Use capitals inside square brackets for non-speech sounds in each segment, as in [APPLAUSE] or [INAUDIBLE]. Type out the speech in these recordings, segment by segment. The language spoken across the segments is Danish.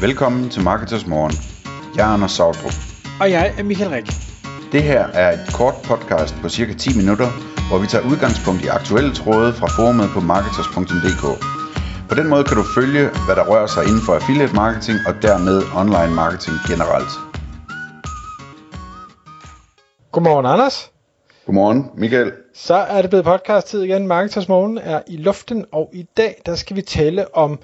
Velkommen til Marketers Morgen. Jeg er Anders Sautrup. Og jeg er Michael Rik. Det her er et kort podcast på cirka 10 minutter, hvor vi tager udgangspunkt i aktuelle tråde fra forumet på marketers.dk. På den måde kan du følge, hvad der rører sig inden for affiliate marketing og dermed online marketing generelt. Godmorgen, Anders. Godmorgen, Michael. Så er det blevet podcast-tid igen. Marketers Morgen er i luften, og i dag der skal vi tale om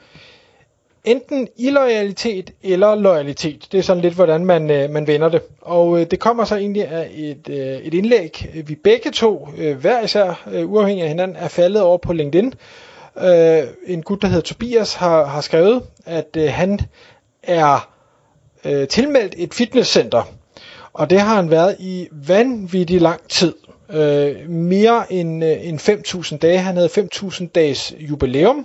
enten illoyalitet eller loyalitet. Det er sådan lidt, hvordan man, øh, man vender det. Og øh, det kommer så egentlig af et, øh, et indlæg, øh, vi begge to, øh, hver især øh, uafhængig af hinanden, er faldet over på LinkedIn. Øh, en gut, der hedder Tobias, har, har skrevet, at øh, han er øh, tilmeldt et fitnesscenter. Og det har han været i vanvittig lang tid. Øh, mere end, øh, end 5.000 dage. Han havde 5.000 dages jubilæum. Øh,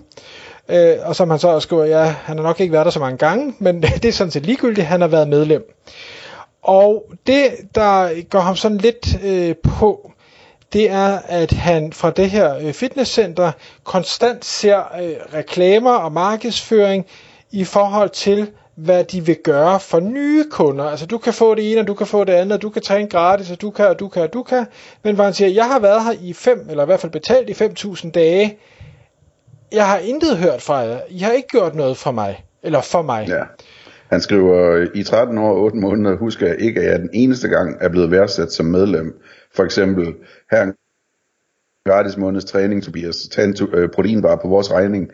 Øh, og som han så også skriver, ja, han har nok ikke været der så mange gange, men [LAUGHS] det er sådan set ligegyldigt, han har været medlem. Og det, der går ham sådan lidt øh, på, det er, at han fra det her øh, fitnesscenter konstant ser øh, reklamer og markedsføring i forhold til, hvad de vil gøre for nye kunder. Altså du kan få det ene, og du kan få det andet, og du kan træne gratis, og du kan, og du kan, og du kan. Men hvor han siger, jeg har været her i fem, eller i hvert fald betalt i 5.000 dage, jeg har intet hørt fra jer. I har ikke gjort noget for mig. Eller for mig. Ja. Han skriver, i 13 år og 8 måneder husker jeg ikke, at jeg den eneste gang er blevet værdsat som medlem. For eksempel, her en gratis måneds træning, Tobias, tag en øh, proteinbar på vores regning.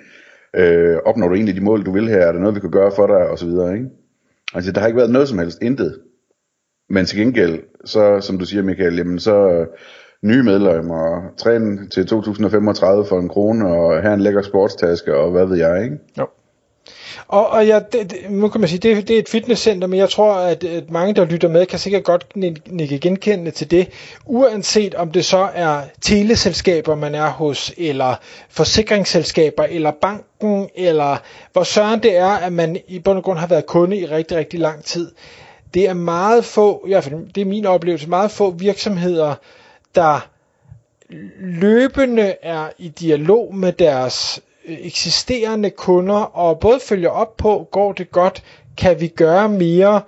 Øh, opnår du egentlig de mål, du vil her? Er der noget, vi kan gøre for dig? Og så videre, ikke? Altså, der har ikke været noget som helst, intet. Men til gengæld, så, som du siger, Michael, jamen så nye medlemmer, træne til 2035 for en krone, og have en lækker sportstaske, og hvad ved jeg, ikke? Jo. Og, og ja, det, det, nu kan man sige, det, det er et fitnesscenter, men jeg tror, at, at mange, der lytter med, kan sikkert godt nikke genkendende til det, uanset om det så er teleselskaber, man er hos, eller forsikringsselskaber, eller banken, eller hvor søren det er, at man i bund og grund har været kunde i rigtig, rigtig lang tid. Det er meget få, i hvert fald det er min oplevelse, meget få virksomheder, der løbende er i dialog med deres øh, eksisterende kunder og både følger op på, går det godt, kan vi gøre mere,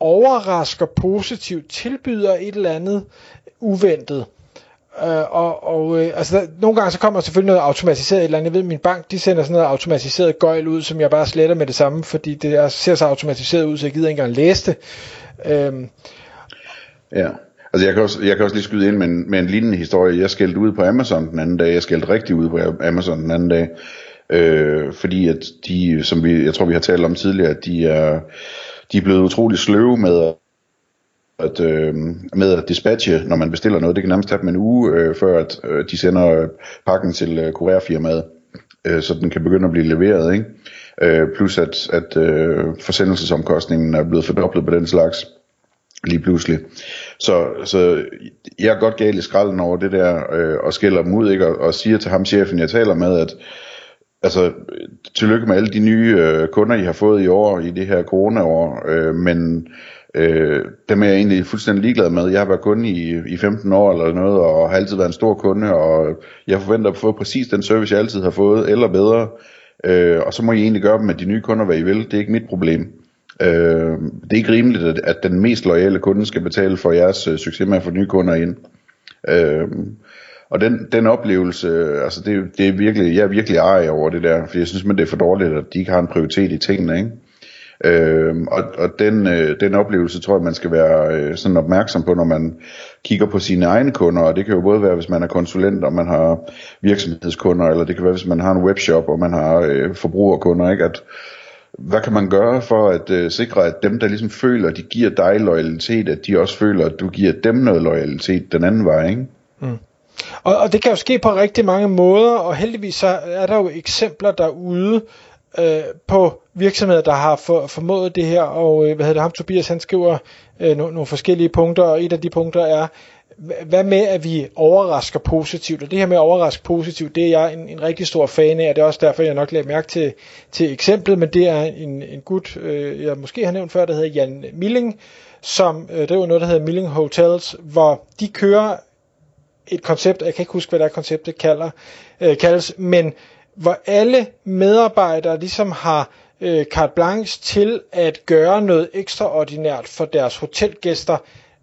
overrasker positivt, tilbyder et eller andet uventet. Uh, og, og uh, altså der, nogle gange så kommer der selvfølgelig noget automatiseret et eller andet. Jeg ved, min bank de sender sådan noget automatiseret gøjl ud, som jeg bare sletter med det samme, fordi det er, ser så automatiseret ud, så jeg gider ikke engang læse det. Uh, ja. Altså jeg kan også, jeg kan også lige skyde ind med en, med en lignende historie. Jeg skældte ud på Amazon den anden dag. Jeg skældte rigtig ud på Amazon den anden dag. Øh, fordi at de, som vi, jeg tror vi har talt om tidligere, at de er, de er blevet utrolig sløve med at, øh, med at dispatche, når man bestiller noget. Det kan nærmest tage dem en uge, øh, før at øh, de sender øh, pakken til øh, kurerfirmaet, øh, så den kan begynde at blive leveret. Ikke? Øh, plus at, at øh, forsendelsesomkostningen er blevet fordoblet på den slags lige pludselig. Så, så jeg er godt galt i skralden over det der, øh, og skælder dem ud, ikke? Og, og siger til ham, chefen, jeg taler med, at altså, tillykke med alle de nye øh, kunder, I har fået i år, i det her coronaår, øh, men øh, dem er jeg egentlig fuldstændig ligeglad med. Jeg har været kunde i, i 15 år eller noget, og har altid været en stor kunde, og jeg forventer at få præcis den service, jeg altid har fået, eller bedre. Øh, og så må I egentlig gøre dem med de nye kunder, hvad I vil. Det er ikke mit problem. Øh, det er ikke rimeligt, at, at den mest loyale kunde skal betale for jeres øh, succes med at få nye kunder ind. Øh, og den, den oplevelse, altså det, det er virkelig, jeg er virkelig ej over det der, for jeg synes, men det er for dårligt, at de ikke har en prioritet i tingene, ikke? Øh, og og den, øh, den oplevelse tror jeg, man skal være øh, sådan opmærksom på, når man kigger på sine egne kunder, og det kan jo både være, hvis man er konsulent, og man har virksomhedskunder, eller det kan være, hvis man har en webshop, og man har øh, forbrugerkunder, ikke? At, hvad kan man gøre for at øh, sikre, at dem, der ligesom føler, at de giver dig loyalitet, at de også føler, at du giver dem noget loyalitet den anden vej, ikke? Mm. Og, og det kan jo ske på rigtig mange måder, og heldigvis så er der jo eksempler derude øh, på virksomheder, der har for, formået det her, og øh, hvad hedder det, ham Tobias, han skriver øh, no, nogle forskellige punkter, og et af de punkter er, hvad med, at vi overrasker positivt? Og det her med at overraske positivt, det er jeg en, en rigtig stor fan af, og det er også derfor, jeg nok lagde mærke til, til eksemplet, men det er en, en gut, øh, jeg måske har nævnt før, der hedder Jan Milling, som øh, driver noget, der hedder Milling Hotels, hvor de kører et koncept, jeg kan ikke huske, hvad det er konceptet kalder, øh, kaldes, men hvor alle medarbejdere ligesom har øh, carte blanche til at gøre noget ekstraordinært for deres hotelgæster,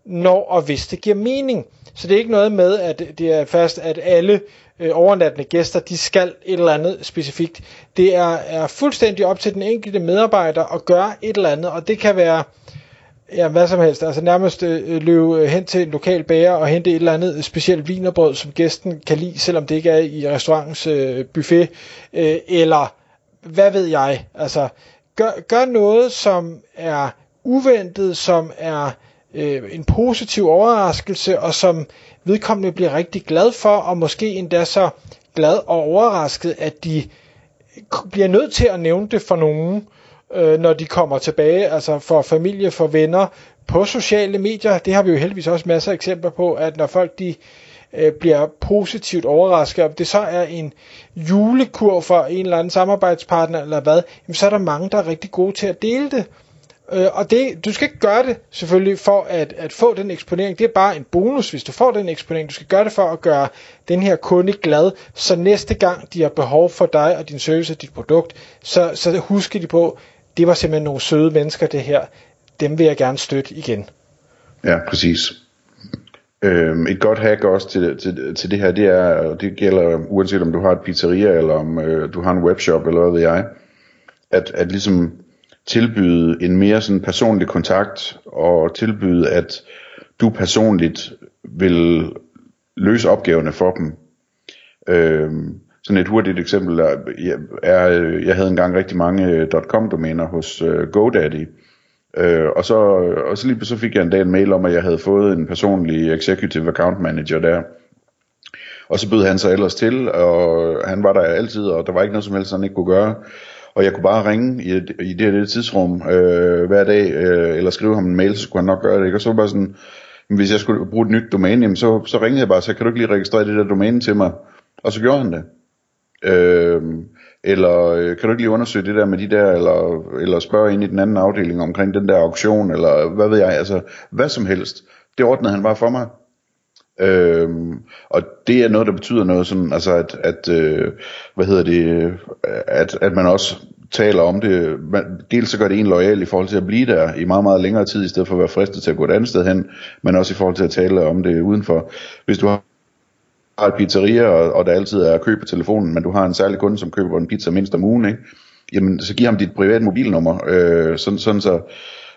når og hvis det giver mening. Så det er ikke noget med, at det er fast, at alle øh, overnattende gæster, de skal et eller andet specifikt. Det er, er fuldstændig op til den enkelte medarbejder at gøre et eller andet, og det kan være ja, hvad som helst. Altså nærmest øh, løbe hen til en lokal bager og hente et eller andet specielt vinerbrød, som gæsten kan lide, selvom det ikke er i restaurantens øh, buffet, øh, eller hvad ved jeg. Altså, gør, gør noget, som er uventet, som er øh, en positiv overraskelse, og som vedkommende bliver rigtig glad for, og måske endda så glad og overrasket, at de bliver nødt til at nævne det for nogen, øh, når de kommer tilbage, altså for familie, for venner, på sociale medier. Det har vi jo heldigvis også masser af eksempler på, at når folk de øh, bliver positivt overrasket, om det så er en julekur for en eller anden samarbejdspartner eller hvad, jamen så er der mange, der er rigtig gode til at dele det. Øh, og det, du skal ikke gøre det selvfølgelig for at, at få den eksponering. Det er bare en bonus, hvis du får den eksponering. Du skal gøre det for at gøre den her kunde glad, så næste gang de har behov for dig og din service og dit produkt, så, så husker de på, det var simpelthen nogle søde mennesker det her. Dem vil jeg gerne støtte igen. Ja, præcis. Øhm, et godt hack også til, til, til det her, det er, det gælder uanset om du har et pizzeria, eller om øh, du har en webshop, eller hvad ved jeg, at, at ligesom tilbyde en mere sådan personlig kontakt, og tilbyde, at du personligt vil løse opgaverne for dem. Øhm, sådan et hurtigt eksempel er, er, jeg havde engang rigtig mange øh, .com-domæner hos øh, GoDaddy, Øh, og, så, og så lige så fik jeg en dag en mail om, at jeg havde fået en personlig executive account manager der. Og så bød han sig ellers til, og han var der altid, og der var ikke noget som helst, han ikke kunne gøre. Og jeg kunne bare ringe i, i det her lille tidsrum øh, hver dag, øh, eller skrive ham en mail, så skulle han nok gøre det. Ikke? Og så var bare sådan, hvis jeg skulle bruge et nyt domæne, jamen så, så ringede jeg bare, så kan du ikke lige registrere det der domæne til mig? Og så gjorde han det. Øh, eller øh, kan du ikke lige undersøge det der med de der, eller, eller spørge ind i den anden afdeling omkring den der auktion, eller hvad ved jeg, altså hvad som helst. Det ordnede han bare for mig. Øhm, og det er noget, der betyder noget sådan, altså at, at øh, hvad hedder det, at, at man også taler om det. Man, dels så gør det en lojal i forhold til at blive der i meget, meget længere tid, i stedet for at være fristet til at gå et andet sted hen, men også i forhold til at tale om det udenfor. Hvis du har har et pizzeria, og, og der altid er køb på telefonen, men du har en særlig kunde, som køber en pizza mindst om ugen, ikke? jamen så giv ham dit private mobilnummer, øh, sådan, sådan så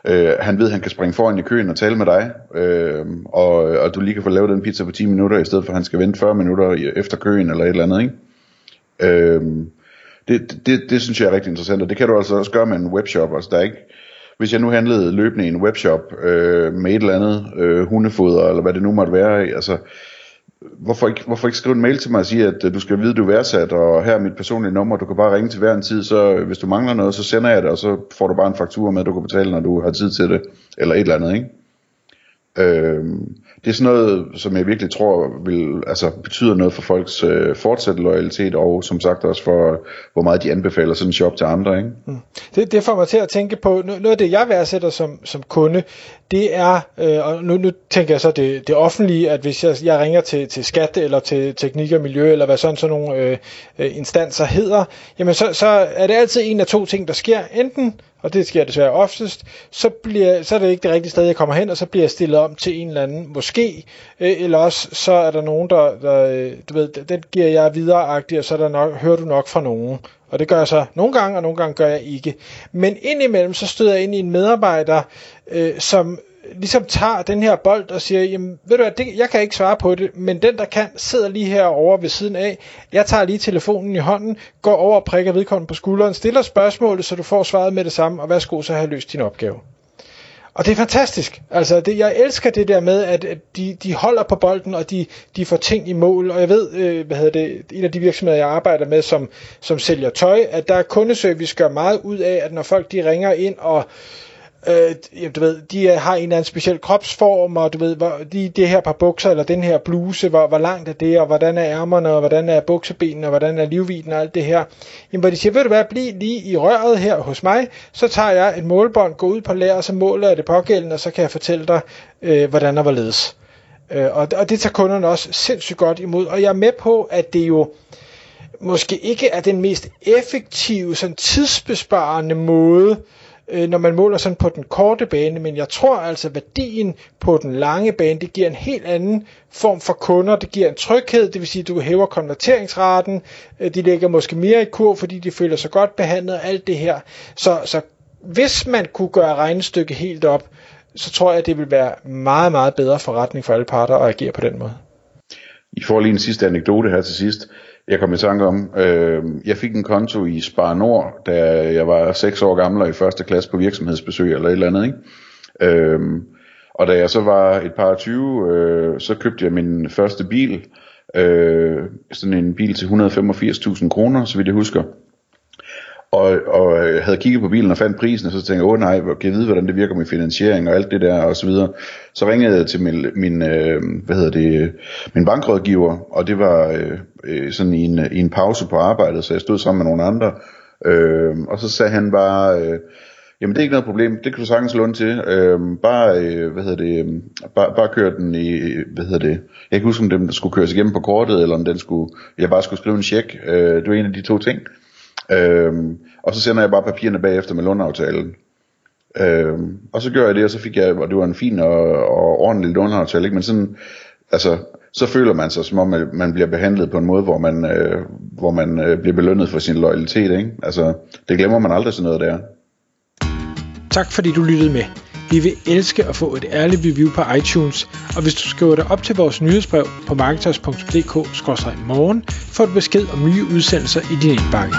øh, han ved, at han kan springe foran i køen og tale med dig, øh, og, og du lige kan få lavet den pizza på 10 minutter, i stedet for at han skal vente 40 minutter efter køen, eller et eller andet, ikke? Øh, det, det, det synes jeg er rigtig interessant, og det kan du altså også gøre med en webshop, altså der er ikke, hvis jeg nu handlede løbende i en webshop øh, med et eller andet øh, hundefoder, eller hvad det nu måtte være, altså hvorfor ikke, hvorfor ikke skrive en mail til mig og sige, at øh, du skal vide, at du er værdsat, og her er mit personlige nummer, du kan bare ringe til hver en tid, så øh, hvis du mangler noget, så sender jeg det, og så får du bare en faktur med, at du kan betale, når du har tid til det, eller et eller andet, ikke? Øh, det er sådan noget, som jeg virkelig tror vil, altså, betyder noget for folks øh, fortsatte loyalitet, og som sagt også for, hvor meget de anbefaler sådan en shop til andre. Ikke? Mm. Det, det får mig til at tænke på, noget af det jeg værdsætter som, som kunde, det er, øh, og nu, nu tænker jeg så det, det offentlige, at hvis jeg, jeg ringer til, til skat, eller til teknik og miljø, eller hvad sådan sådan nogle øh, øh, instanser hedder, jamen så, så er det altid en af to ting, der sker. Enten og det sker desværre oftest, så, bliver, så er det ikke det rigtige sted, jeg kommer hen, og så bliver jeg stillet om til en eller anden, måske, øh, eller også så er der nogen, der, der øh, du ved, den giver jeg videre og så er der nok, hører du nok fra nogen. Og det gør jeg så nogle gange, og nogle gange gør jeg ikke. Men indimellem, så støder jeg ind i en medarbejder, øh, som ligesom tager den her bold og siger, jamen ved du hvad, det, jeg kan ikke svare på det, men den der kan, sidder lige herovre ved siden af, jeg tager lige telefonen i hånden, går over og prikker vedkommende på skulderen, stiller spørgsmålet, så du får svaret med det samme, og værsgo, så har jeg løst din opgave. Og det er fantastisk. Altså, det, jeg elsker det der med, at, at de, de holder på bolden, og de, de får ting i mål. Og jeg ved, øh, hvad hedder det, en af de virksomheder, jeg arbejder med, som, som sælger tøj, at der er kundeservice gør meget ud af, at når folk de ringer ind og øh, du ved, de øh, har en eller anden speciel kropsform, og du ved, hvor, de, det her par bukser, eller den her bluse, hvor, hvor langt er det, og hvordan er ærmerne, og hvordan er buksebenene, og hvordan er livviden, og alt det her. Jamen, hvor de siger, ved du hvad, bliv lige i røret her hos mig, så tager jeg et målbånd, går ud på lager, og så måler jeg det pågældende, og så kan jeg fortælle dig, øh, hvordan og hvorledes. Øh, og, og det tager kunderne også sindssygt godt imod, og jeg er med på, at det jo, måske ikke er den mest effektive, sådan tidsbesparende måde, øh, Øh, når man måler sådan på den korte bane, men jeg tror altså, at værdien på den lange bane, det giver en helt anden form for kunder, det giver en tryghed, det vil sige, at du hæver konverteringsraten, øh, de lægger måske mere i kur, fordi de føler sig godt behandlet, alt det her. Så, så hvis man kunne gøre regnestykket helt op, så tror jeg, at det vil være meget, meget bedre forretning for alle parter at agere på den måde. I får lige en sidste anekdote her til sidst. Jeg kom i tanke om, øh, jeg fik en konto i Spar Nord, da jeg var 6 år gammel og i første klasse på virksomhedsbesøg eller et eller andet. Ikke? Øh, og da jeg så var et par 20, øh, så købte jeg min første bil. Øh, sådan en bil til 185.000 kroner, så vidt jeg husker og, og øh, havde kigget på bilen og fandt prisen, og så tænkte jeg, åh nej, kan jeg vide, hvordan det virker med finansiering og alt det der, og så videre. Så ringede jeg til min, min øh, hvad hedder det, min bankrådgiver, og det var øh, øh, sådan i en, i en pause på arbejdet, så jeg stod sammen med nogle andre, øh, og så sagde han bare, øh, jamen det er ikke noget problem, det kan du sagtens låne til, øh, bare, øh, hvad hedder det, bare, bare kør den i, hvad hedder det, jeg kan ikke huske, om den skulle køres igennem på kortet, eller om den skulle, jeg bare skulle skrive en check, øh, det var en af de to ting. Øhm, og så sender jeg bare papirerne bagefter med låneaftalen. Øhm, og så gør jeg det, og så fik jeg, og det var en fin og, og ordentlig låneaftale, ikke? men sådan, altså, så føler man sig som om, at man bliver behandlet på en måde, hvor man, øh, hvor man øh, bliver belønnet for sin loyalitet. Ikke? Altså, det glemmer man aldrig sådan noget der. Tak fordi du lyttede med. Vi vil elske at få et ærligt review på iTunes, og hvis du skriver dig op til vores nyhedsbrev på marketers.dk-morgen, får du besked om nye udsendelser i din indbakke.